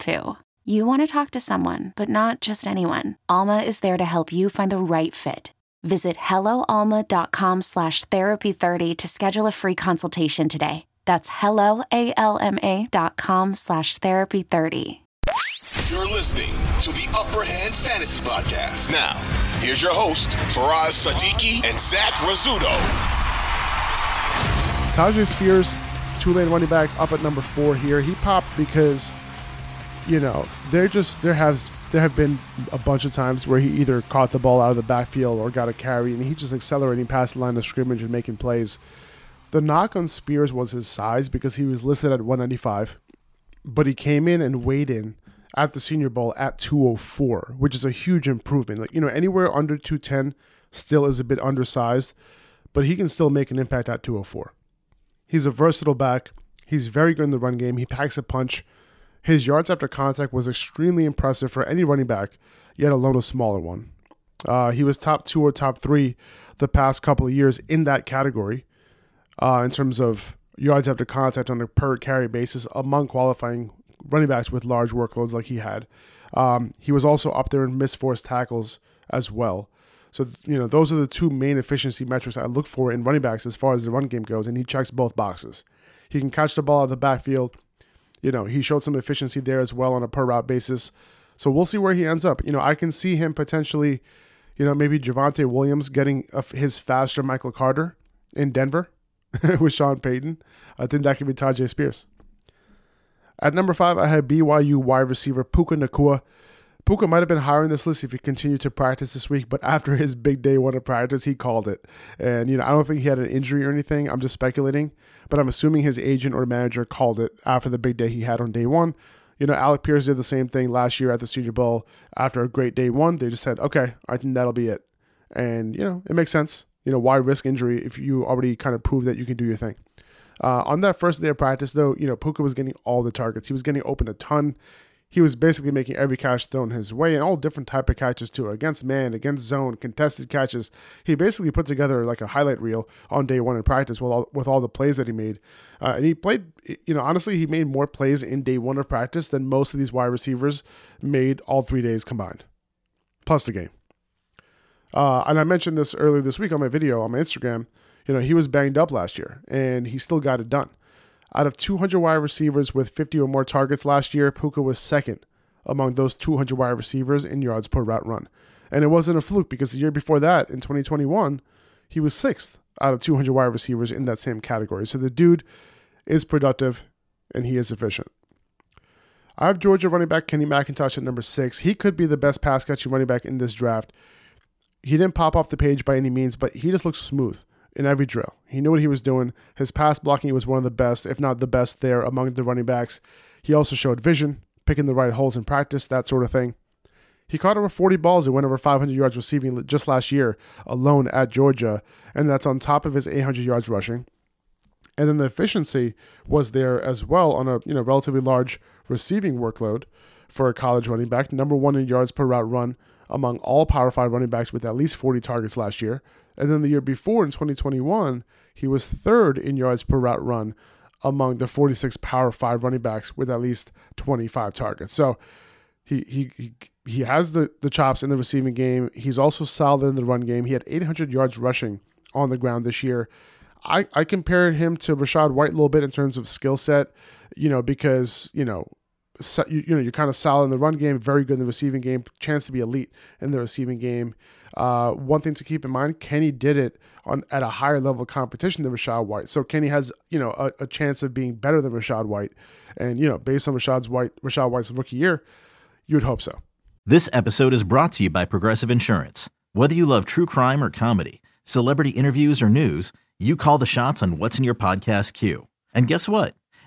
too. You want to talk to someone, but not just anyone. Alma is there to help you find the right fit. Visit helloalma.com slash therapy30 to schedule a free consultation today. That's helloalma.com slash therapy30. You're listening to the Upper Hand Fantasy Podcast. Now, here's your host, Faraz Sadiki and Zach Rizzuto. Tyjae Spears, Tulane running back, up at number four here. He popped because, you know, there just there has there have been a bunch of times where he either caught the ball out of the backfield or got a carry, and he just accelerating past the line of scrimmage and making plays. The knock on Spears was his size because he was listed at 195, but he came in and weighed in at the Senior Bowl at 204, which is a huge improvement. Like you know, anywhere under 210 still is a bit undersized, but he can still make an impact at 204. He's a versatile back. He's very good in the run game. He packs a punch. His yards after contact was extremely impressive for any running back, yet alone a smaller one. Uh, he was top two or top three the past couple of years in that category uh, in terms of yards after contact on a per carry basis among qualifying running backs with large workloads like he had. Um, he was also up there in missed forced tackles as well. So, you know, those are the two main efficiency metrics I look for in running backs as far as the run game goes, and he checks both boxes. He can catch the ball out of the backfield. You know, he showed some efficiency there as well on a per route basis. So we'll see where he ends up. You know, I can see him potentially, you know, maybe Javonte Williams getting his faster Michael Carter in Denver with Sean Payton. I think that could be Tyjae Spears. At number five, I had BYU wide receiver Puka Nacua. Puka might have been higher on this list if he continued to practice this week, but after his big day one of practice, he called it. And, you know, I don't think he had an injury or anything. I'm just speculating, but I'm assuming his agent or manager called it after the big day he had on day one. You know, Alec Pierce did the same thing last year at the Senior Bowl after a great day one. They just said, okay, I think that'll be it. And, you know, it makes sense. You know, why risk injury if you already kind of prove that you can do your thing? Uh, on that first day of practice, though, you know, Puka was getting all the targets. He was getting open a ton he was basically making every catch thrown his way and all different type of catches too against man against zone contested catches. He basically put together like a highlight reel on day one in practice with all, with all the plays that he made. Uh, and he played you know honestly he made more plays in day one of practice than most of these wide receivers made all three days combined plus the game. Uh, and i mentioned this earlier this week on my video on my instagram. You know he was banged up last year and he still got it done out of 200 wide receivers with 50 or more targets last year, Puka was second among those 200 wide receivers in yards per route run. And it wasn't a fluke because the year before that, in 2021, he was sixth out of 200 wide receivers in that same category. So the dude is productive and he is efficient. I have Georgia running back Kenny McIntosh at number six. He could be the best pass catching running back in this draft. He didn't pop off the page by any means, but he just looks smooth in every drill. He knew what he was doing. His pass blocking was one of the best, if not the best, there among the running backs. He also showed vision, picking the right holes in practice, that sort of thing. He caught over 40 balls and went over 500 yards receiving just last year alone at Georgia, and that's on top of his 800 yards rushing. And then the efficiency was there as well on a you know relatively large receiving workload for a college running back, number one in yards per route run among all Power Five running backs with at least 40 targets last year. And then the year before in 2021, he was third in yards per route run among the 46 Power 5 running backs with at least 25 targets. So he he he, has the, the chops in the receiving game. He's also solid in the run game. He had 800 yards rushing on the ground this year. I, I compare him to Rachaad White a little bit in terms of skill set, you know, because, you know, you, you know, you're kind of solid in the run game, very good in the receiving game, chance to be elite in the receiving game. Uh, one thing to keep in mind, Kenny did it on at a higher level of competition than Rachaad White. So Kenny has, you know, a, a chance of being better than Rachaad White. And, you know, based on Rachaad's White, Rachaad White's rookie year, You would hope so. This episode is brought to you by Progressive Insurance. Whether you love true crime or comedy, celebrity interviews or news, you call the shots on what's in your podcast queue. And guess what?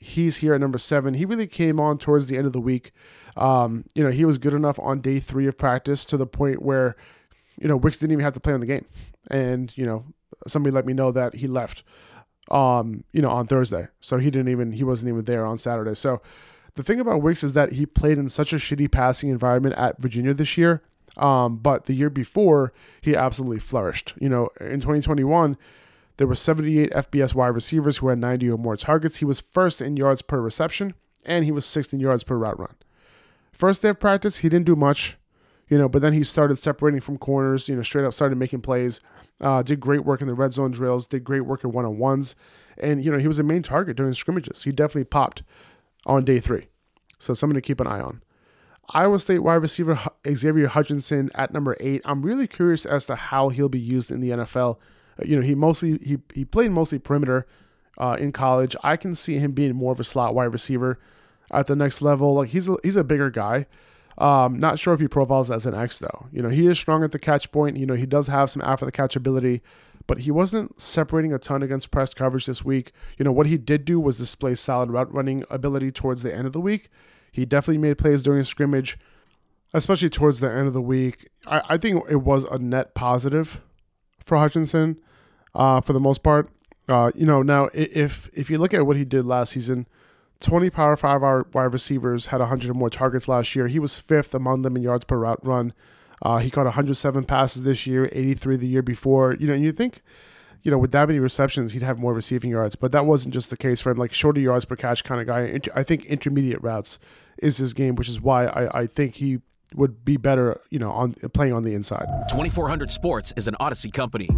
he's here at number seven. He really came on towards the end of the week. Um, you know, he was good enough on day three of practice to the point where, you know, Wicks didn't even have to play on the game. And, you know, somebody let me know that he left um, you know, on Thursday. So he didn't even he wasn't even there on Saturday. So the thing about Wicks is that he played in such a shitty passing environment at Virginia this year. Um, but the year before, he absolutely flourished. You know, in 2021, there were 78 FBS wide receivers who had 90 or more targets. He was first in yards per reception, and he was sixth in yards per route run. First day of practice, he didn't do much, you know, but then he started separating from corners, you know, straight up started making plays. Uh, did great work in the red zone drills. Did great work in one on ones, and you know he was a main target during scrimmages. He definitely popped on day three, so something to keep an eye on. Iowa State wide receiver Xavier Hutchinson at number eight. I'm really curious as to how he'll be used in the NFL. You know, he mostly he he played mostly perimeter uh, in college. I can see him being more of a slot wide receiver at the next level. Like he's a, he's a bigger guy. Um, not sure if he profiles as an X though. You know, he is strong at the catch point. You know, he does have some after the catch ability, but he wasn't separating a ton against press coverage this week. You know, what he did do was display solid route running ability towards the end of the week. He definitely made plays during scrimmage, especially towards the end of the week. I, I think it was a net positive for Hutchinson uh, for the most part. Uh, you know, now if if you look at what he did last season, 20 Power 5 wide receivers had 100 or more targets last year. He was fifth among them in yards per route run. Uh, he caught 107 passes this year, 83 the year before. You know, and you think, you know, with that many receptions, he'd have more receiving yards, but that wasn't just the case for him. Like shorter yards per catch kind of guy. I think intermediate routes is his game, which is why I, I think he would be better, you know, on playing on the inside. 2400 Sports is an Odyssey company.